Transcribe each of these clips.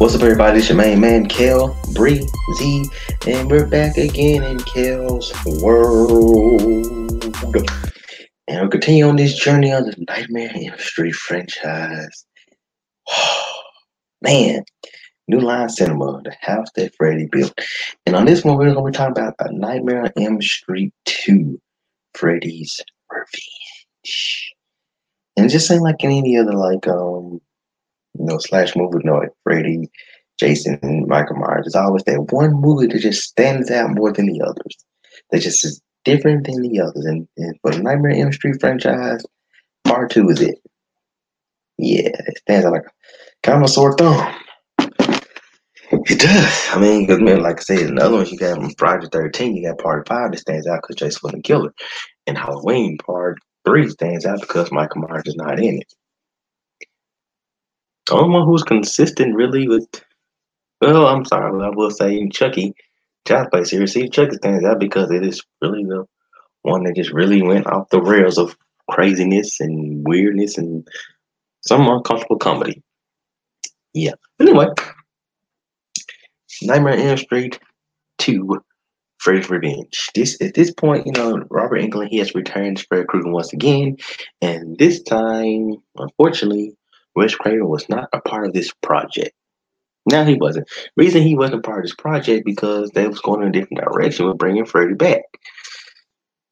What's up, everybody? It's your main man, Kel, Bree, Z, and we're back again in Kel's world. And we'll continue on this journey on the Nightmare Industry franchise. Man, New Line Cinema, the house that Freddy built. And on this one, we're going to be talking about A Nightmare on Elm Street 2, Freddy's Revenge. And it just ain't like any of other, like, um, you know, slash movie, you know, like Freddy, Jason, and Michael Myers. It's always that one movie that just stands out more than the others. That just is different than the others. And, and for the Nightmare on Street franchise, part two is it. Yeah, it stands out like kind of a sore thumb. It does. I mean, because man, like I said, in the other ones you got on Friday 13, you got part five that stands out because Jason was the killer. And Halloween part three stands out because Michael Myers is not in it. The only one who's consistent really with well, I'm sorry, I will say Chucky, Child's Play series. See, Chucky stands out because it is really the one that just really went off the rails of craziness and weirdness and some uncomfortable comedy. Yeah. Anyway, Nightmare on Elm Street 2 Freddy's Revenge. This at this point, you know, Robert Englund he has returned as Freddy Krueger once again, and this time, unfortunately, Wes Craven was not a part of this project. Now he wasn't. Reason he wasn't part of this project because they was going in a different direction with bringing Freddy back.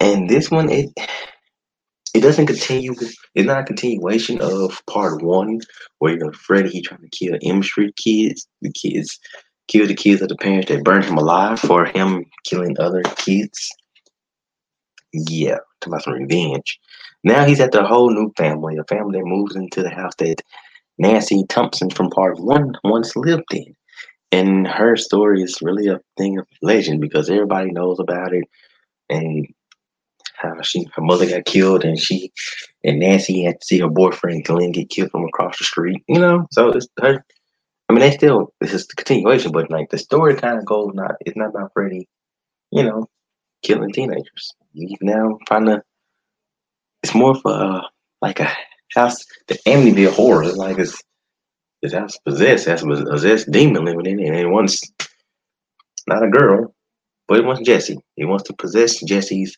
And this one, it it doesn't continue. It's not a continuation of part one, where you know Freddy he trying to kill Elm Street kids. The kids kill the kids of the parents that burned him alive for him killing other kids. Yeah, to my some revenge. Now he's at the whole new family, a family that moves into the house that Nancy Thompson from part one once lived in. And her story is really a thing of legend because everybody knows about it and how she her mother got killed and she and Nancy had to see her boyfriend Glenn get killed from across the street. You know, so it's her I mean they still this is the continuation, but like the story kind of goes not it's not about Freddy, you know, killing teenagers. Now trying to it's more of a like a house the Amityville horror. Like it's his house possessed, a possessed demon living in it, and it wants not a girl, but it wants Jesse. He wants to possess Jesse's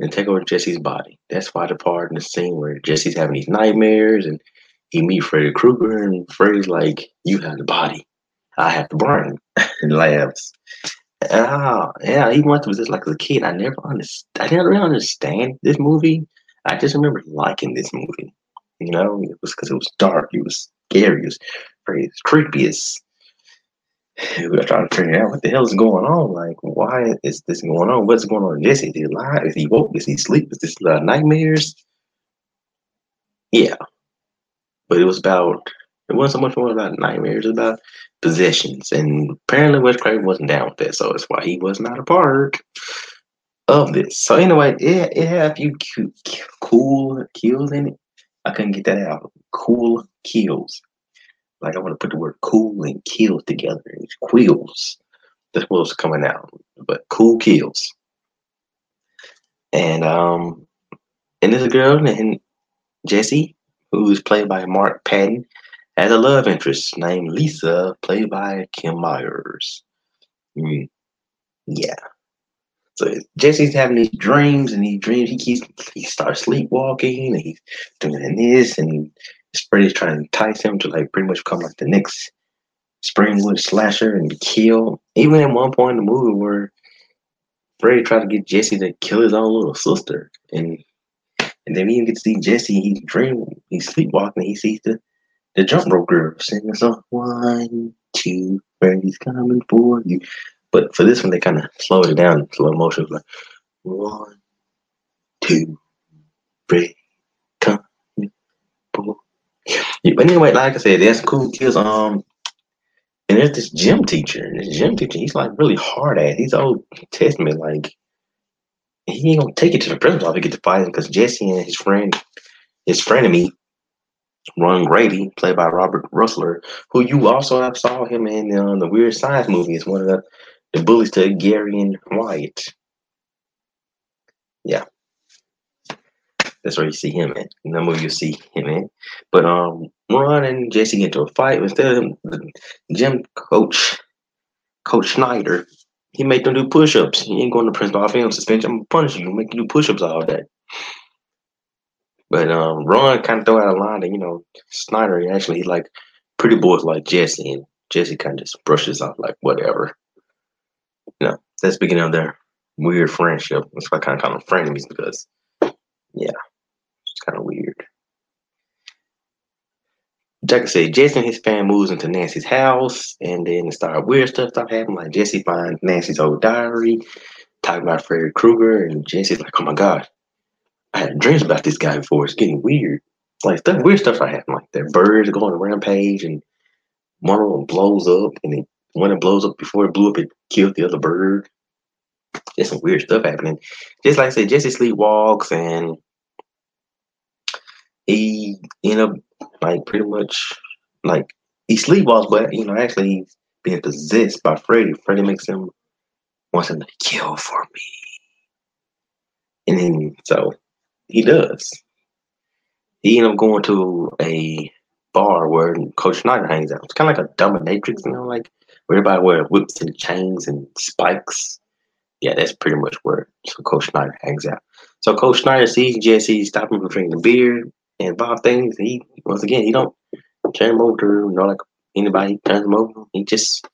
and take over Jesse's body. That's why the part in the scene where Jesse's having these nightmares and he meet Freddy Krueger and Freddy's like, "You have the body, I have the brain," and laughs. Ah, yeah, he wants to possess like a kid. I never understand. I never really understand this movie. I just remember liking this movie. You know, it was because it was dark, it was scary, it was very creepy. It's we were trying to figure out what the hell is going on. Like, why is this going on? What's going on? This is he alive? Is he woke? Is he sleep? Is this uh, nightmares? Yeah, but it was about. It wasn't so much more about nightmares. About possessions, and apparently Wes Craven wasn't down with that, so that's why he was not a part of this. So anyway, it, it had a few cute, cool kills in it. I couldn't get that out. Cool kills. Like I want to put the word cool and kill together. It's quills. That's what was coming out. But cool kills. And um and there's a girl named Jesse, who's played by Mark Patton, has a love interest named Lisa, played by Kim Myers. Mm. Yeah. So Jesse's having these dreams, and these dreams he keeps he starts sleepwalking, and he's doing this, and Freddy's trying to entice him to like pretty much become like the next Springwood slasher and kill. Even at one point in the movie where Freddy tried to get Jesse to kill his own little sister, and and then we even get to see Jesse. He's dreaming, he's sleepwalking. He sees the the jump rope girl singing a song. One, two, coming for you. But for this one, they kind of slowed it down, slow motion. Like one, two, three, come, four. Yeah, but anyway, like I said, that's cool kids. Um, and there's this gym teacher. And this gym teacher, he's like really hard at. He's old testament. Like he ain't gonna take it to the principal if he get to fighting because Jesse and his friend, his friend of me, Ron Grady, played by Robert Rusler, who you also have saw him in uh, the Weird Science movie. It's one of the the bullies to Gary and Wyatt. Yeah. That's where you see him in. The movie you see him in. But um Ron and Jesse get into a fight. Instead of the gym coach, Coach Schneider, he made them do push-ups. He ain't going to prison off him suspension. I'm gonna punish you. Make you do push-ups all day. But um, Ron kind of throw out a line that you know Snyder actually like pretty boys like Jesse, and Jesse kind of just brushes off like whatever. You know, that's beginning of their weird friendship. That's why I kind of call them frenemies because, yeah, it's kind of weird. Like I said, Jesse and his family moves into Nancy's house, and then start weird stuff start happening. Like Jesse finds Nancy's old diary, talking about Freddy Krueger, and Jesse's like, "Oh my god, I had dreams about this guy before. It's getting weird. Like stuff, weird stuff I happening. Like their birds going on rampage, and one of them blows up, and it, when it blows up before it blew up, it killed the other bird. Just some weird stuff happening. Just like I said, Jesse sleepwalks, and he end up like pretty much like he sleepwalks, but you know actually he's being possessed by Freddy. Freddy makes him wants him to kill for me, and then so he does. He ended up going to a bar where Coach Schneider hangs out. It's kind of like a dominatrix, you know, like where everybody wears whips and chains and spikes. Yeah, that's pretty much where so Coach Schneider hangs out. So Coach Schneider sees Jesse, stop him from drinking beer and Bob things. He once again he don't turn him over you know like anybody turns him over. He just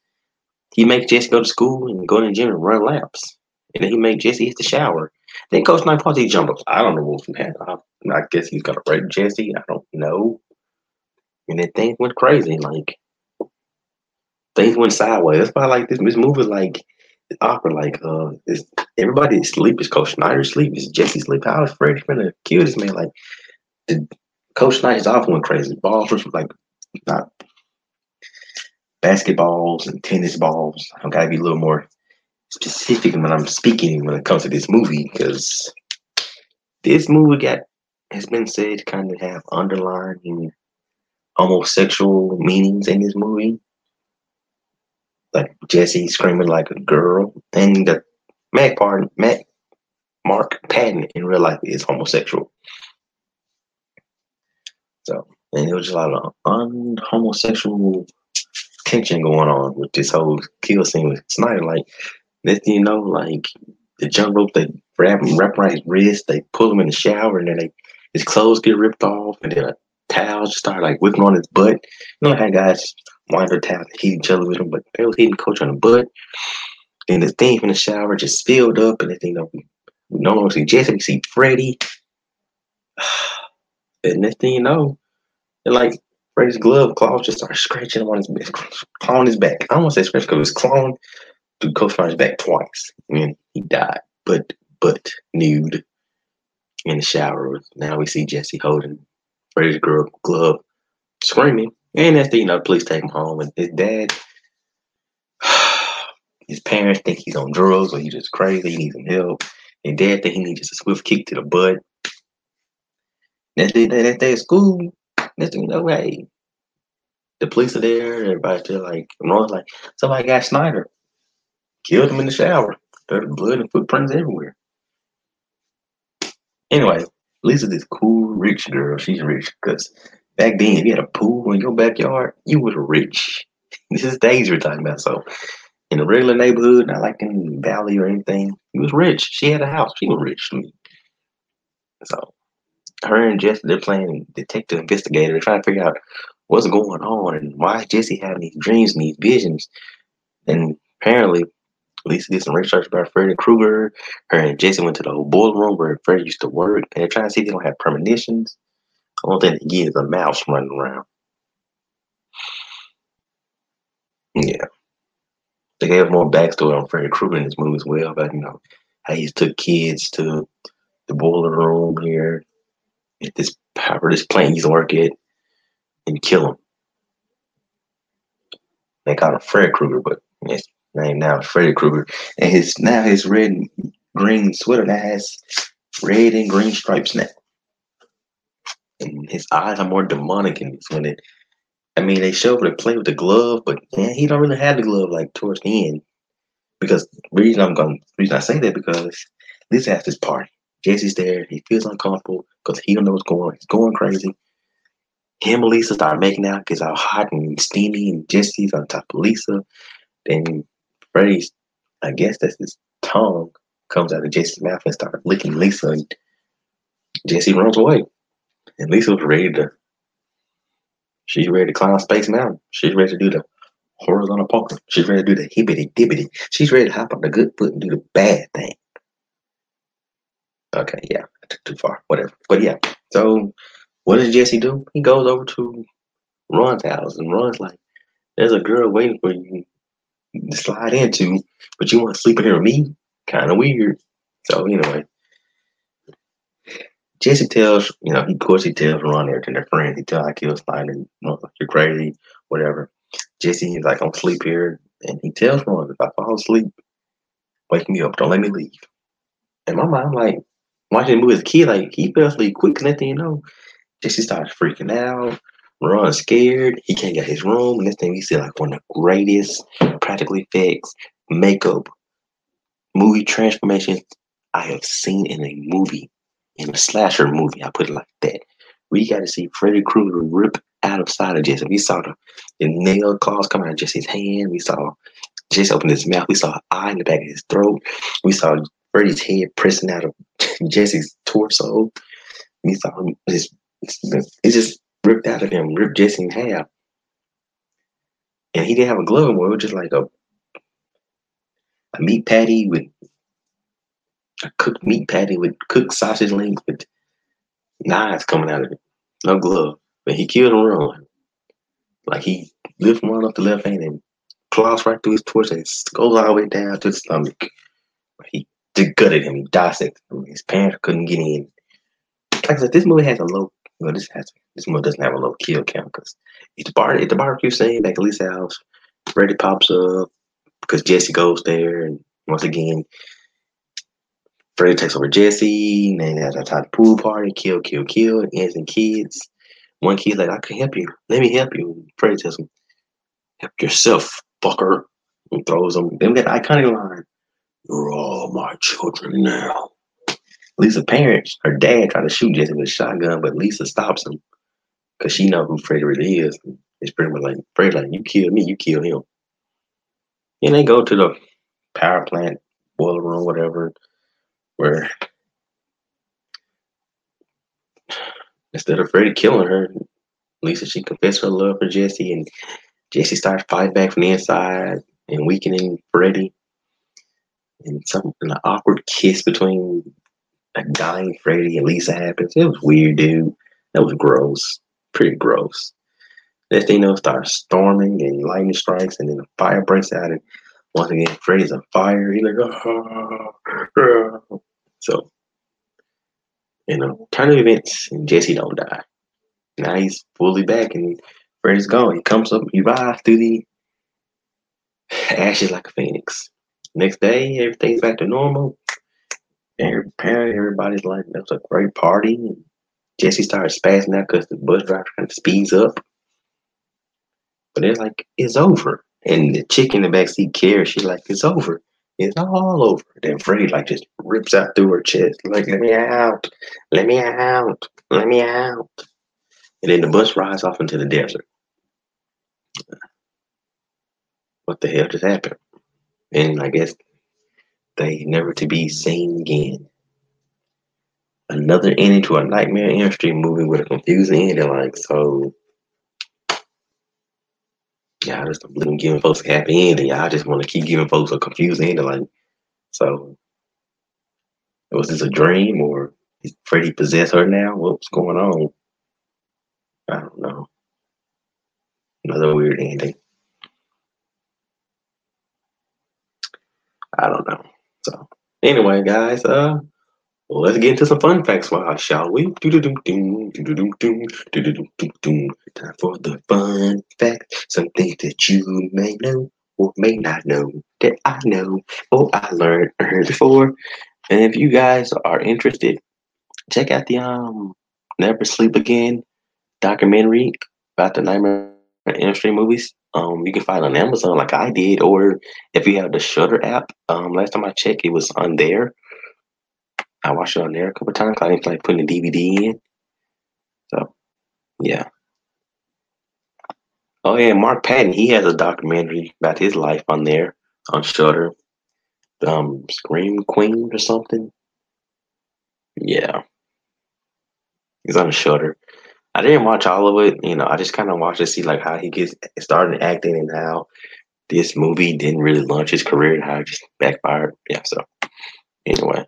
he makes Jesse go to school and go to the gym and run laps. And then he make Jesse hit the shower. Then Coach probably jump ups. I don't know what from that. I, I guess he's gonna rape Jesse. I don't know. And then things went crazy. Like things went sideways. That's why I like this. This movie like it's awkward. Like uh, is everybody sleep? Is Coach Snyder sleep? Is Jesse sleep? How is Freddy gonna kill this man? Like the Coach Snyder's off went crazy. Balls was like not basketballs and tennis balls. I gotta be a little more specific when I'm speaking when it comes to this movie because this movie got has been said to kind of have underlying homosexual meanings in this movie. Like Jesse screaming like a girl, and the Mac part Mac Mark Patton in real life is homosexual. So, and there was a lot of un homosexual tension going on with this whole kill scene with Snyder. Like, next thing you know, like the jump rope, they wrap him, wrap around his wrist, they pull him in the shower, and then they his clothes get ripped off, and then a towel just start like whipping on his butt. You know how guys wind their towels and heat each other with them, but they was hitting coach on the butt. Then the thing from the shower just filled up, and then you know, we no longer see Jesse, we see Freddy. And next thing you know, and like Freddy's glove claws just start scratching on his back, clawing his back. I to say scratch because it's clawing to Coach his back twice. And he died, but but nude in the shower. Now we see Jesse holding Freddy's girl glove, screaming. And that's the you know, the police take him home. And his dad, his parents think he's on drugs or he's just crazy. He needs some help. And dad think he needs just a swift kick to the butt. Next day, that day at school, next thing you know, hey, the police are there. Everybody's there, like, Ron's like, somebody got Snyder. Killed him in the shower. There's blood and footprints everywhere. Anyway, Lisa, this cool, rich girl. She's rich because back then, if you had a pool in your backyard, you was rich. This is days we're talking about. So, in a regular neighborhood, not like in Valley or anything, he was rich. She had a house. She was rich. So, her and Jesse, they're playing detective investigator. They're trying to figure out what's going on and why Jesse having these dreams and these visions. And apparently, Lisa did some research about Freddy Krueger. Her and Jason went to the old boiler room where Freddy used to work, and they're trying to see if they don't have premonitions. The only thing they get is a mouse running around. Yeah. They gave more backstory on Freddy Krueger in this movie as well about, you know, how he used took kids to the boiler room here at this power this plant used to work at and kill him. They call him Fred Krueger, but his name now Freddy Krueger. And his now his red and green sweater that has red and green stripes now. And his eyes are more demonic in this when it I mean they show to play with the glove, but man, he don't really have the glove like towards the end. Because the reason I'm going reason I say that because this after this party. Jesse's there. He feels uncomfortable because he don't know what's going on. He's going crazy. him and Lisa start making out, gets all hot and steamy, and Jesse's on top of Lisa. Then Freddy's, I guess that's his tongue, comes out of Jesse's mouth and starts licking Lisa. And Jesse runs away. And Lisa was ready to, she's ready to climb Space Mountain. She's ready to do the horizontal parkour. She's ready to do the hibbity dibbity. She's ready to hop on the good foot and do the bad thing. Okay, yeah, I took too far. Whatever. But yeah, so what does Jesse do? He goes over to Ron's house, and Ron's like, "There's a girl waiting for you slide into, but you want to sleep in here with me? Kind of weird." So anyway, Jesse tells, you know, of course he tells Ron everything. Their friends, he tells he was sliding, You know, you're crazy, whatever. Jesse is like, "I'm sleep here," and he tells Ron, "If I fall asleep, wake me up. Don't let me leave." And my mind, like, watching the movie as a kid, like he fell asleep quick, and you know, Jesse starts freaking out. Ron's scared. He can't get his room. And this thing we see like one of the greatest practically fixed makeup, movie transformations I have seen in a movie, in a slasher movie. I put it like that. We got to see Freddy Krueger rip out of side of Jesse. We saw the, the nail claws come out of Jesse's hand. We saw Jesse open his mouth. We saw an eye in the back of his throat. We saw Freddy's head pressing out of Jesse's torso. We saw him just it just ripped out of him, ripped Jesse in half. And he didn't have a glove anymore. It was just like a a meat patty with a cooked meat patty with cooked sausage links with knives coming out of it. No glove. But he killed him wrong. Like he lifted one up the left hand and claws right through his torso and goes all the way down to the stomach. He gutted him. He dissected him. His parents couldn't get in. Like I said, this movie has a low well, this has this movie doesn't have a low kill count because it's the bar at the barbecue scene back at Lisa's house. Freddy pops up because Jesse goes there, and once again, Freddy takes over Jesse. And then at a time pool party, kill, kill, kill, and ends in kids. One kid's like, "I can help you. Let me help you." Freddy tells him, "Help yourself, fucker," and throws him. Then that iconic line, "You're all my children now." Lisa's parents, her dad tried to shoot Jesse with a shotgun, but Lisa stops him because she know who Freddy really is. It's pretty much like Freddy, like you kill me, you kill him. And they go to the power plant, boiler room, whatever, where instead of Freddy killing her, Lisa she confessed her love for Jesse, and Jesse starts fighting back from the inside and weakening Freddy. And some an awkward kiss between a dying Freddy and Lisa happens. It was weird, dude. That was gross. Pretty gross. Next thing you know, starts storming and lightning strikes, and then the fire breaks out. And once again, Freddy's on fire. He's like, oh, so, you know, turn of events, and Jesse don't die. Now he's fully back, and Freddy's gone. He comes up, he rises through the ashes like a phoenix. Next day, everything's back to normal. Apparently, everybody's like, that was a great party. And Jesse started spazzing out because the bus driver kind of speeds up. But it's like, it's over. And the chick in the backseat cares. She's like, it's over. It's all over. Then Freddy like just rips out through her chest, like, let me out. Let me out. Let me out. And then the bus rides off into the desert. What the hell just happened? And I guess they never to be seen again. Another ending to a Nightmare Street movie with a confusing ending, like so. Yeah, I just don't believe in giving folks a happy ending. I just want to keep giving folks a confusing ending, like so. Was this a dream or is Freddy possess her now? What's going on? I don't know. Another weird ending. I don't know. So anyway, guys, uh, let's get into some fun facts, while shall we? Doom doom doom doom do-do-doom doom doom. Time for the fun fact. Some things that you may know or may not know that I know or I learned before. And if you guys are interested, check out the um Never Sleep Again documentary about the Nightmare on movies. Um, you can find on Amazon like I did, or if you have the Shudder app. Um, last time I checked, it was on there. I watched it on there a couple times. I didn't like putting the DVD in. So, yeah. Oh yeah, Mark Patton. He has a documentary about his life on there on Shudder. Um, Scream Queen or something. Yeah, he's on Shudder. I didn't watch all of it. You know, I just kind of watched to see like how he gets started acting and how this movie didn't really launch his career and how it just backfired. Yeah. So anyway,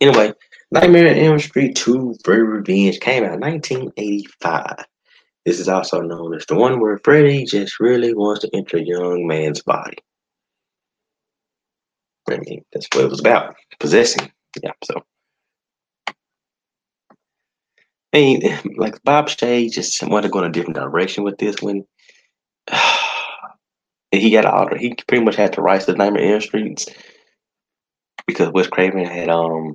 anyway, Nightmare on Elm Street 2: Freddy Revenge came out in 1985. This is also known as the one where Freddy just really wants to enter a young man's body. I mean, that's what it was about. Possessing. Yeah, so. I mean, like Bob Shaye just wanted to go in a different direction with this one. he got all he pretty much had to rights to Nightmare on Elm Street because Wes Craven had um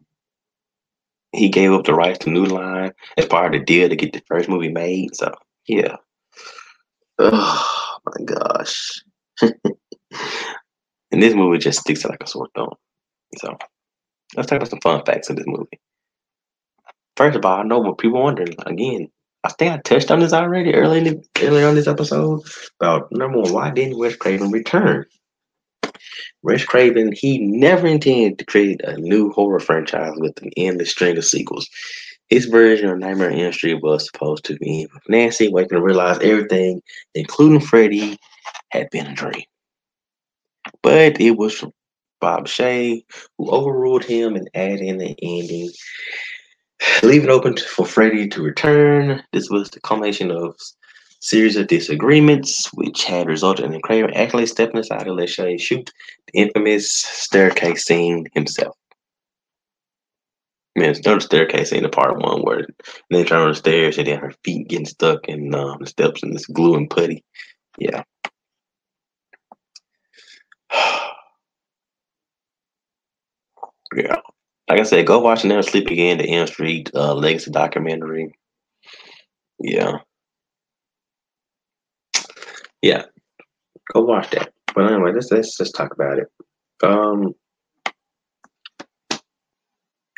he gave up the rights to New Line as part of the deal to get the first movie made. So yeah. Oh my gosh. and this movie just sticks like a sore thumb. So let's talk about some fun facts of this movie. First of all, I know what people wondering again. I think I touched on this already early in the, earlier on this episode about number one, why didn't Wes Craven return? Wes Craven, he never intended to create a new horror franchise with an endless string of sequels. His version of Nightmare on Elm Street was supposed to be Nancy waking to realize everything, including Freddy, had been a dream. But it was Bob Shaye who overruled him and added in the ending, leaving it open for Freddy to return. This was the culmination of series of disagreements, which had resulted in Craven actually stepping aside to let Shaye shoot the infamous staircase scene himself. Man, it's not the staircase in the part one where they turn on the stairs and then her feet getting stuck in um, the steps and this glue and putty. Yeah. yeah. Like I said, go watch Never Sleep Again, the Elm Street uh, Legacy documentary. Yeah. Yeah. Go watch that. But anyway, let's let's just talk about it. Um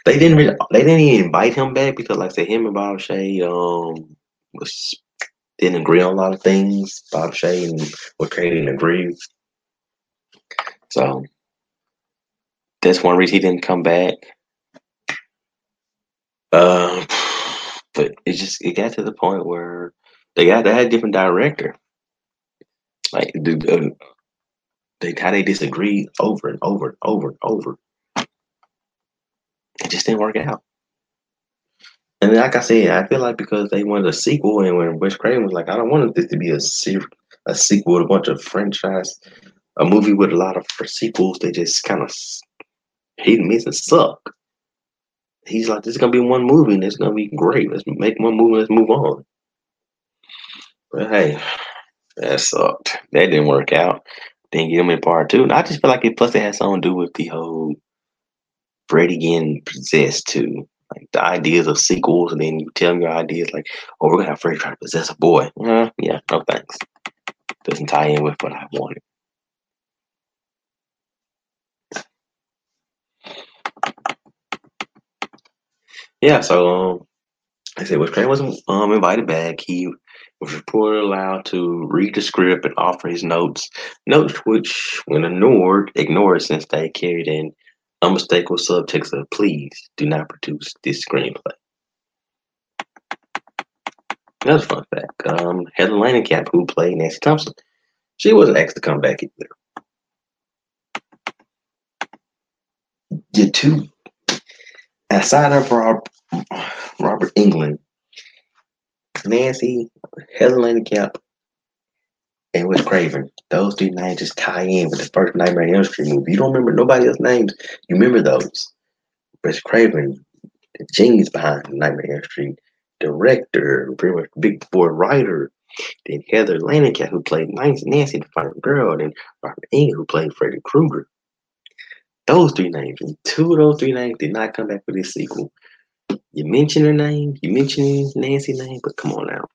they didn't really, they didn't even invite him back because, like I said, him and Bob Shaye um was didn't agree on a lot of things. Bob Shaye and what didn't agree. So that's one reason he didn't come back. Um, but it just it got to the point where they got they had a different director. Like the, uh, they how they disagreed over and over and over and over it just didn't work out. And like I said, I feel like because they wanted a sequel, and when Wes Craven was like, I don't want this to be a a sequel with a bunch of franchise, a movie with a lot of sequels. They just kind of hit and miss and suck. He's like, this is gonna be one movie, and it's gonna be great. Let's make one movie. Let's move on. But hey, that sucked. That didn't work out. Didn't get him in part two. And I just feel like it plus it had something to do with the whole Freddy getting possessed too. Like the ideas of sequels, and then you tell them your ideas like, oh, we're gonna have Freddy try to possess a boy. Uh, yeah, no thanks. Doesn't tie in with what I wanted. Yeah, so um, I said, Wes Craven wasn't um invited back. He was reportedly allowed to read the script and offer his notes, notes which, when ignored, ignored since they carried in unmistakable subtext of please do not produce this screenplay. Another fun fact, um, Heather Langenkamp, who played Nancy Thompson, she wasn't asked to come back either. The two, aside of Rob, Robert Englund, Nancy, Heather Langenkamp, and Wes Craven. Those three names just tie in with the first Nightmare on Elm Street movie. You don't remember nobody else's names. You remember those. Wes Craven, the genius behind Nightmare on Elm Street, director, pretty much big boy writer. Then Heather Langenkamp, who played Nancy, the final girl. Then Robert Englund, who played Freddy Krueger. Those three names. And two of those three names did not come back for this sequel. You mention her name, you mention Nancy's name, but come on now.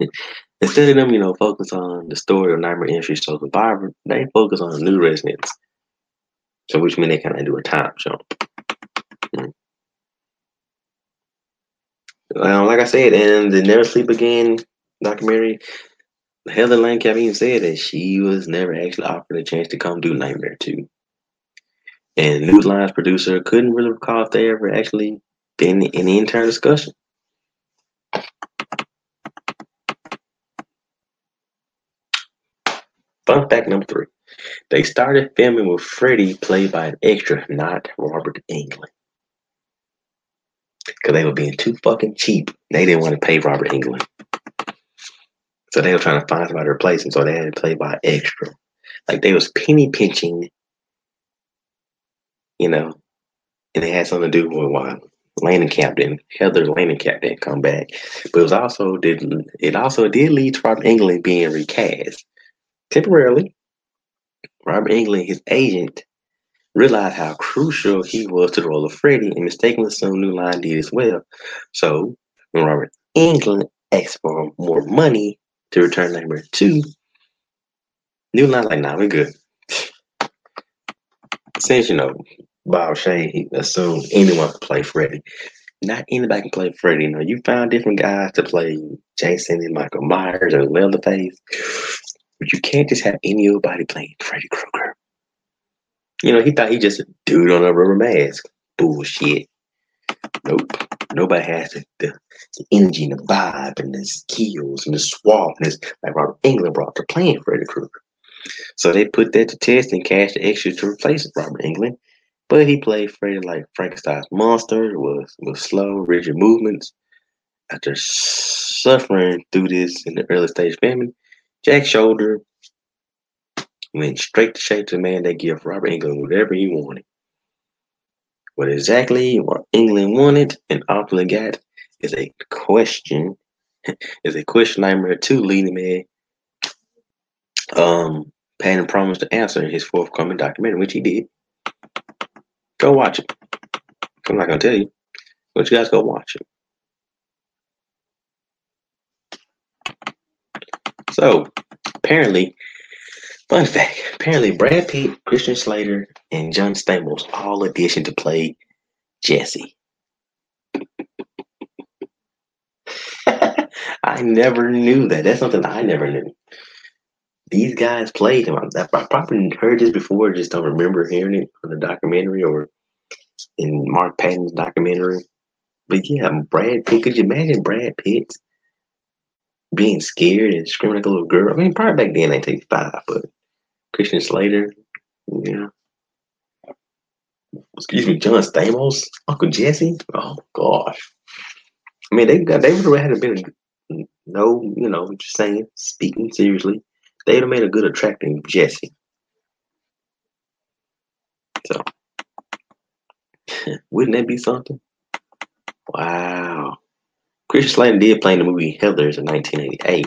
Instead of them, you know, focus on the story of Nightmare Entry So Survivor, they focus on the new residents. So which means they kind of do a time jump. Hmm. Well, like I said, in the Never Sleep Again documentary, Heather Langenkamp even said that she was never actually offered a chance to come do Nightmare 2. And New Line's producer couldn't really recall if they ever actually been in the entire discussion. Fun fact number three. They started filming with Freddy played by an extra, not Robert Englund. Because they were being too fucking cheap. They didn't want to pay Robert Englund. So they were trying to find somebody to replace him, so they had to play by extra. Like they was penny pinching, you know, and it had something to do with why Langenkamp didn't Heather Langenkamp didn't come back. But it was also did it also did lead to Robert Englund being recast temporarily. Robert Englund, his agent, realized how crucial he was to the role of Freddy, and mistakenly assumed New Line did as well. So when Robert Englund asked for more money to return number two, New Line like, nah, we're good. Since you know, Bob Shaye he assumed anyone could play Freddy. Not anybody can play Freddy. You know, you found different guys to play Jason and Michael Myers or Leatherface, but you can't just have anybody playing Freddy Krueger. You know, he thought he just a dude on a rubber mask. Bullshit. Nope. Nobody has the, the, the energy and the vibe and the skills and the suaveness like Robert Englund brought to playing Freddy Krueger. So they put that to test and cashed the extra to replace Robert Englund. But he played Freddy like Frankenstein's monster with, with slow, rigid movements. After suffering through this in the early stage famine, Jack Sholder went straight to shape to the man that gave Robert Englund whatever he wanted. What exactly what Englund wanted and ultimately got is a question, is a question nightmare two leading man um Patton promised to answer in his forthcoming documentary, which he did. Go watch it. I'm not gonna tell you, but you guys go watch it. So apparently, fun fact: apparently Brad Pitt, Christian Slater, and John Stamos all auditioned to play Jesse. I never knew that. That's something I never knew. These guys played him. I, I probably heard this before, just don't remember hearing it from the documentary or in Mark Patton's documentary. But yeah, Brad Pitt. Could you imagine Brad Pitt being scared and screaming like a little girl? I mean, probably back then they take five, but Christian Slater, yeah. Excuse me, John Stamos, Uncle Jesse. Oh gosh. I mean, they they would have had been no, you know, just saying, speaking seriously, they would have made a good attracting Jesse. So, wouldn't that be something? Wow. Christian Slater did play in the movie Heathers in 1988.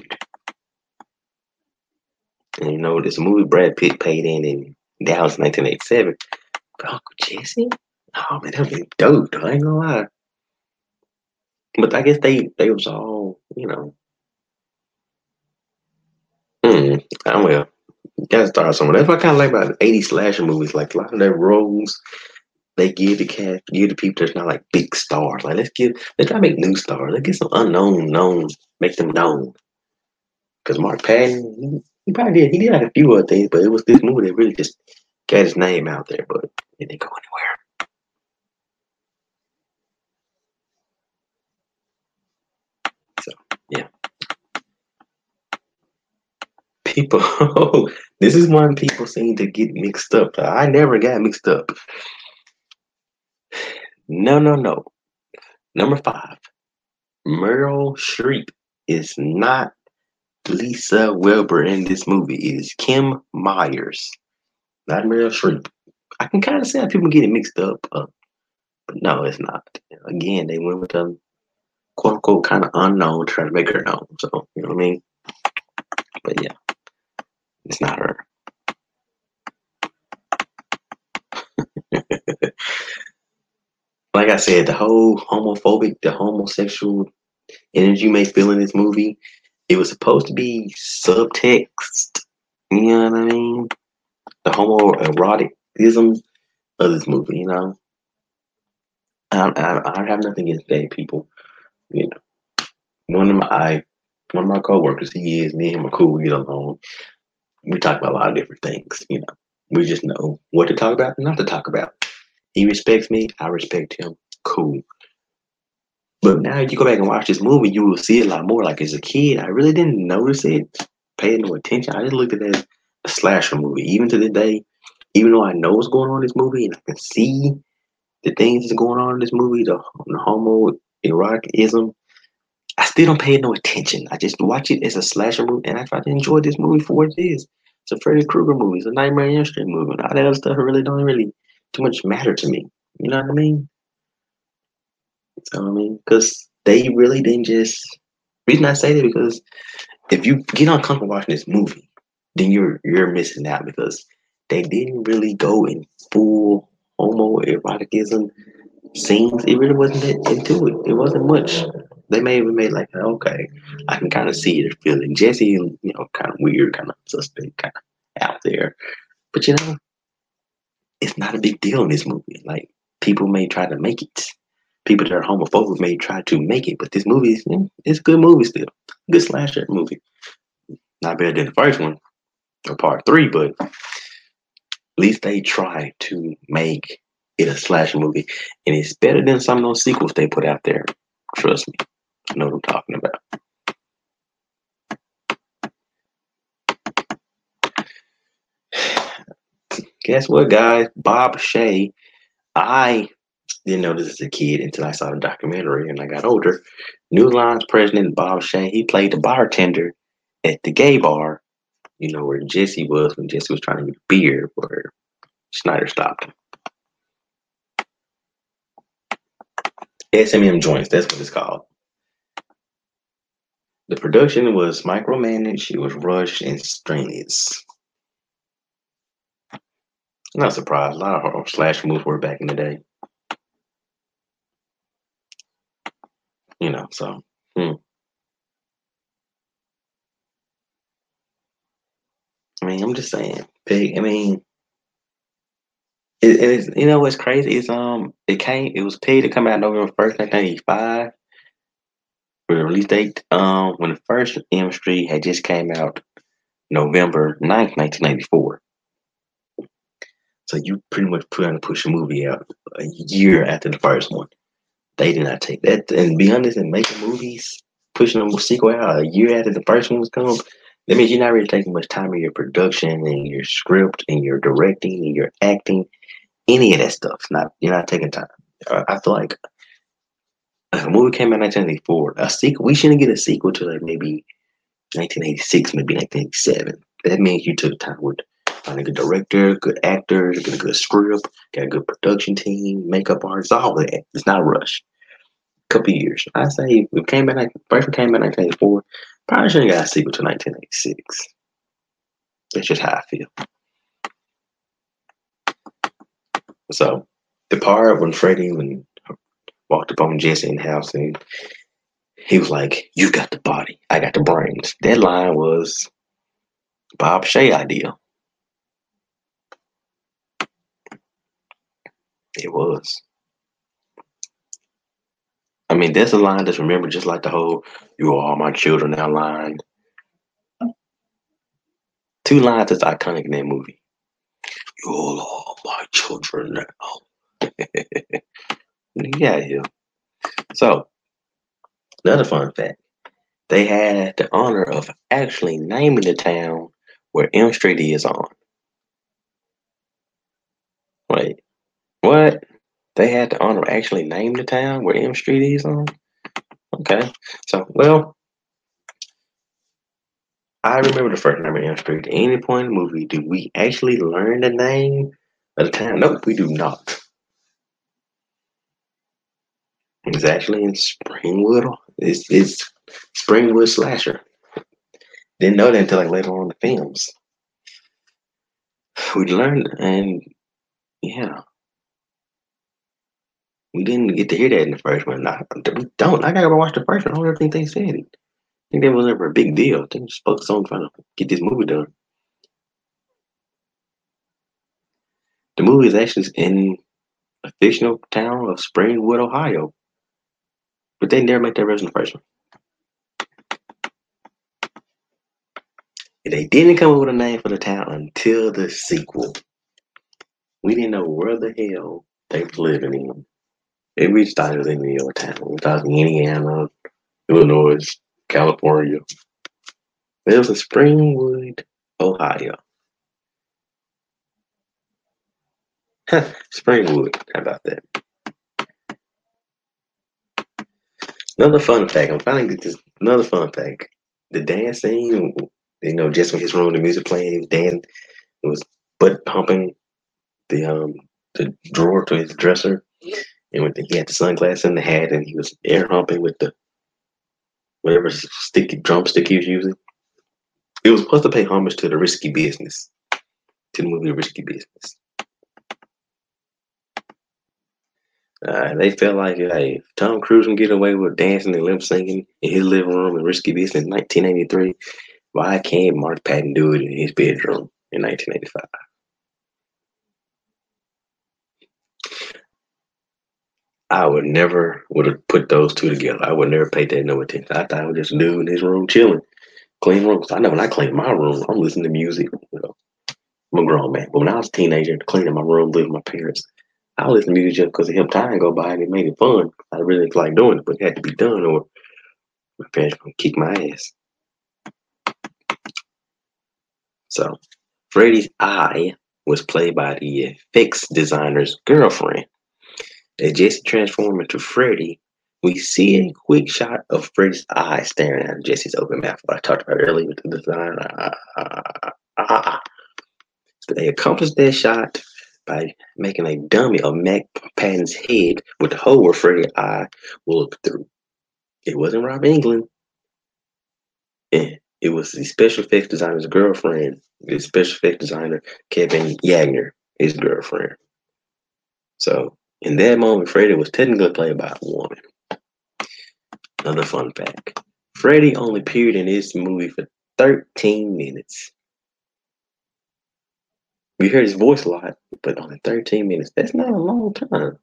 And you know, this movie Brad Pitt paid in in Dallas 1987. But Uncle Jesse? Oh man, that would be dope. I ain't gonna lie. But I guess they they was all, you know. Hmm. I will. Gotta start somewhere. That's what I kind of like about 80 slasher movies. Like a lot of their roles, they give the cast, give the people that's not like big stars. Like let's give, let's try to make new stars. Let's get some unknown known, make them known. Because Mark Patton, he, he probably did. He did like a few other things, but it was this movie that really just got his name out there. But it didn't go anywhere. So yeah. People, this is one people seem to get mixed up. I never got mixed up. No, no, no. Number five, Meryl Streep is not Lisa Wilbur in this movie. It is Kim Myers, not Meryl Streep. I can kind of see how people get it mixed up, uh, but no, it's not. Again, they went with a quote unquote kind of unknown, trying to make her known. So, you know what I mean? But yeah, it's not her. like I said, the whole homophobic, the homosexual energy you may feel in this movie, it was supposed to be subtext. You know what I mean? The homoeroticism of this movie, you know? I, I, I have nothing against gay people, you know, one of my I, one of my coworkers, he is me and him are cool. We get along. We talk about a lot of different things. You know, we just know what to talk about and not to talk about. He respects me. I respect him. Cool. But now you go back and watch this movie, you will see a lot more. Like as a kid, I really didn't notice it, pay no attention. I just looked at it as a slasher movie. Even to this day, even though I know what's going on in this movie and I can see the things that's going on in this movie, the, the homo eroticism, I still don't pay no attention. I just watch it as a slasher movie and I try to enjoy this movie for what it is. It's a Freddy Krueger movie, it's a Nightmare on Elm Street movie. All that other stuff really don't really too much matter to me. You know what I mean? So I mean, because they really didn't just. Reason I say that because if you get uncomfortable watching this movie, then you're you're missing out because they didn't really go in full homoeroticism scenes. It really wasn't that into it. It wasn't much. They may even made like, okay, I can kind of see it, feel it. Jesse, you know, kind of weird, kind of suspect, kind of out there. But you know, it's not a big deal in this movie. Like people may try to make it people that are homophobic may try to make it, but this movie is it's a good movie still. Good slasher movie. Not better than the first one or part three, but at least they try to make it a slasher movie. And it's better than some of those sequels they put out there. Trust me. Know what I'm talking about. Guess what, guys? Bob Shaye. I didn't know this as a kid until I saw the documentary and I got older. New Lines president Bob Shaye, he played the bartender at the gay bar, you know, where Jesse was when Jesse was trying to get a beer, where Snyder stopped him. SMM joints, that's what it's called. The production was micromanaged, it was rushed and strenuous. Not surprised, a lot of slash moves were back in the day. you know, so hmm. I mean, I'm just saying, big. I mean, it, it's you know what's crazy is um it came it was paid to come out November first, nineteen eighty five. The release date, um, when the first Elm Street had just came out November 9th, nineteen ninety four. So you pretty much put on to push a movie out a year after the first one. They did not take that. And be honest, and making movies, pushing a sequel out a year after the first one was come, that means you're not really taking much time in your production and your script and your directing and your acting, any of that stuff. Not you're not taking time. I feel like a movie came out in 1984. A sequel, we shouldn't get a sequel to like maybe 1986, maybe 1987. That means you took time with finding a good director, good actors, get a good script, got a good production team, makeup artists, all that. It's not rushed. Couple years. I say we came back one came back in 1984. Probably shouldn't got a sequel to 1986. That's just how I feel. So the part when Freddy when walked up on Jesse in the house and he was like, You got the body, I got the brains. That line was Bob Shaye idea. It was. I mean, that's a line that's remembered just like the whole "You are all my children" now line. Two lines that's iconic in that movie. You all are my children now. yeah, yeah. So, another fun fact: they had the honor of actually naming the town where Elm Street is on. Wait, what? They had the honor of actually name the town where Elm Street is on? Okay. So, well, I remember the first name of Elm Street. At any point in the movie, do we actually learn the name of the town? Nope, we do not. It's actually in Springwood. It's, it's Springwood Slasher. Didn't know that until like later on the films. We learned, and yeah, we didn't get to hear that in the first one. Nah, we don't. I gotta go watch the first one. I don't ever think they said it. I think that was never a big deal. I think just focused on trying to get this movie done. The movie is actually in a fictional town of Springwood, Ohio. But they never made that first one. And they didn't come up with a name for the town until the sequel. We didn't know where the hell they was living in. And we thought it was in New York town. We thought in Indiana, Illinois, California. It was in Springwood, Ohio. Springwood. How about that? Another fun fact. I'm finally this. Another fun fact. The dance scene. You know, just in his room, the music playing, he was was butt humping the um the drawer to his dresser, and with the, he had the sunglasses and the hat, and he was air humping with the whatever sticky drumstick he was using. It was supposed to pay homage to the risky business, to the movie Risky Business. Uh, they felt like hey, Tom Cruise can get away with dancing and lip syncing in his living room in Risky Business in 1983, why can't Mark Patton do it in his bedroom in 1985? I would never would have put those two together. I would never pay that no attention. I thought I was just dude in his room chilling, clean rooms. I know when I clean my room, I'm listening to music. You know, I'm a grown man. But when I was a teenager, cleaning my room, living with my parents, I listen to music just because it helped time go by and it made it fun. I really like doing it, but it had to be done or my parents would kick my ass. So, Freddy's eye was played by the effects designer's girlfriend. As Jesse transformed into Freddy, we see a quick shot of Freddy's eye staring at Jesse's open mouth. What I talked about earlier with the design. So they accomplished that shot by making a dummy of Mark Patton's head with the hole where Freddy's eye will look through. It wasn't Rob Englund. It was the special effects designer's girlfriend, the special effects designer Kevin Yagher, his girlfriend. So in that moment, Freddy was technically played by a woman. Another fun fact Freddy only appeared in this movie for 13 minutes. We hear his voice a lot, but only 13 minutes. That's not a long time.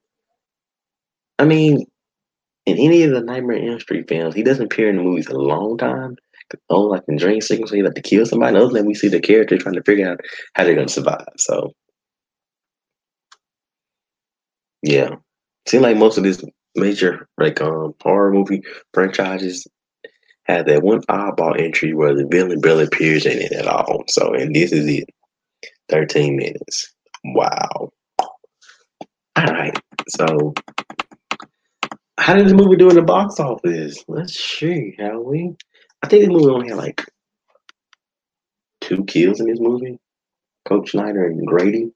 I mean, in any of the Nightmare on Elm Street films, he doesn't appear in the movies a long time. Only like in dream sequence, he like to kill somebody. Other than we see the character trying to figure out how they're gonna survive. So Yeah. Seems like most of these major like um horror movie franchises have that one oddball entry where the villain barely appears in it at all. So and this is it. 13 minutes. Wow. All right. So how did this movie do in the box office? Let's see, how we? I think this movie only had like two kills in this movie. Coach Schneider and Grady.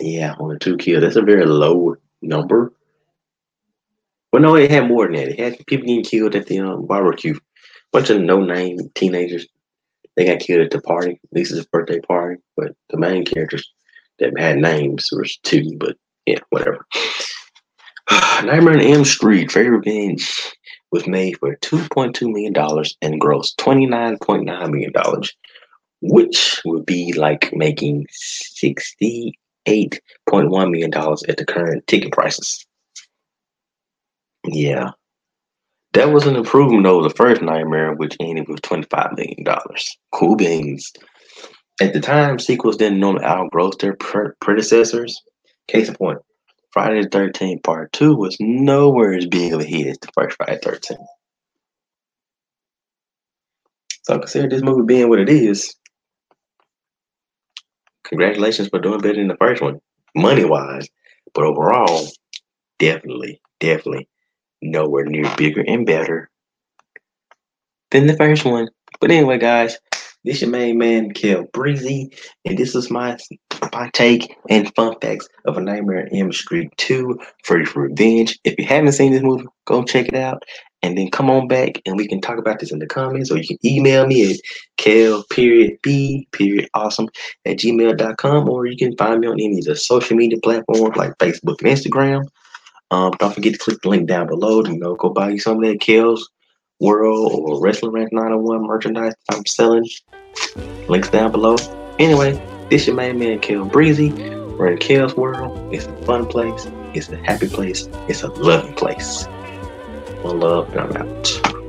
Yeah, only two kills. That's a very low number. Well, no, it had more than that. It had people getting killed at the um, barbecue. Bunch of no-name teenagers. They got killed at the party, Lisa's birthday party. But the main characters that had names was two. But yeah, whatever. Nightmare on Elm Street, Freddy Revenge was made for $2.2 million and grossed $29.9 million, which would be like making 60 $8.1 million at the current ticket prices. Yeah. That was an improvement over the first Nightmare, which ended with $25 million. Cool beans. At the time, sequels didn't normally outgross their predecessors. Case in point, Friday the 13th Part 2 was nowhere as big of a hit as the first Friday the 13th. So consider this movie being what it is, congratulations for doing better than the first one, money wise. But overall, definitely, definitely nowhere near bigger and better than the first one. But anyway, guys, this your main man, Kel Breezy, and this is my my take and fun facts of A Nightmare on Elm Street 2, Freddy for Revenge. If you haven't seen this movie, go check it out and then come on back and we can talk about this in the comments or you can email me at kel period b period awesome at gmail.com or you can find me on any of the social media platforms like facebook and instagram um, don't forget to click the link down below to you know go buy you some of that kel's world or wrestling rants 901 merchandise i'm selling links down below anyway this your main man kel breezy we're in kel's world it's a fun place It's a happy place. It's a loving place. One love, and I'm out.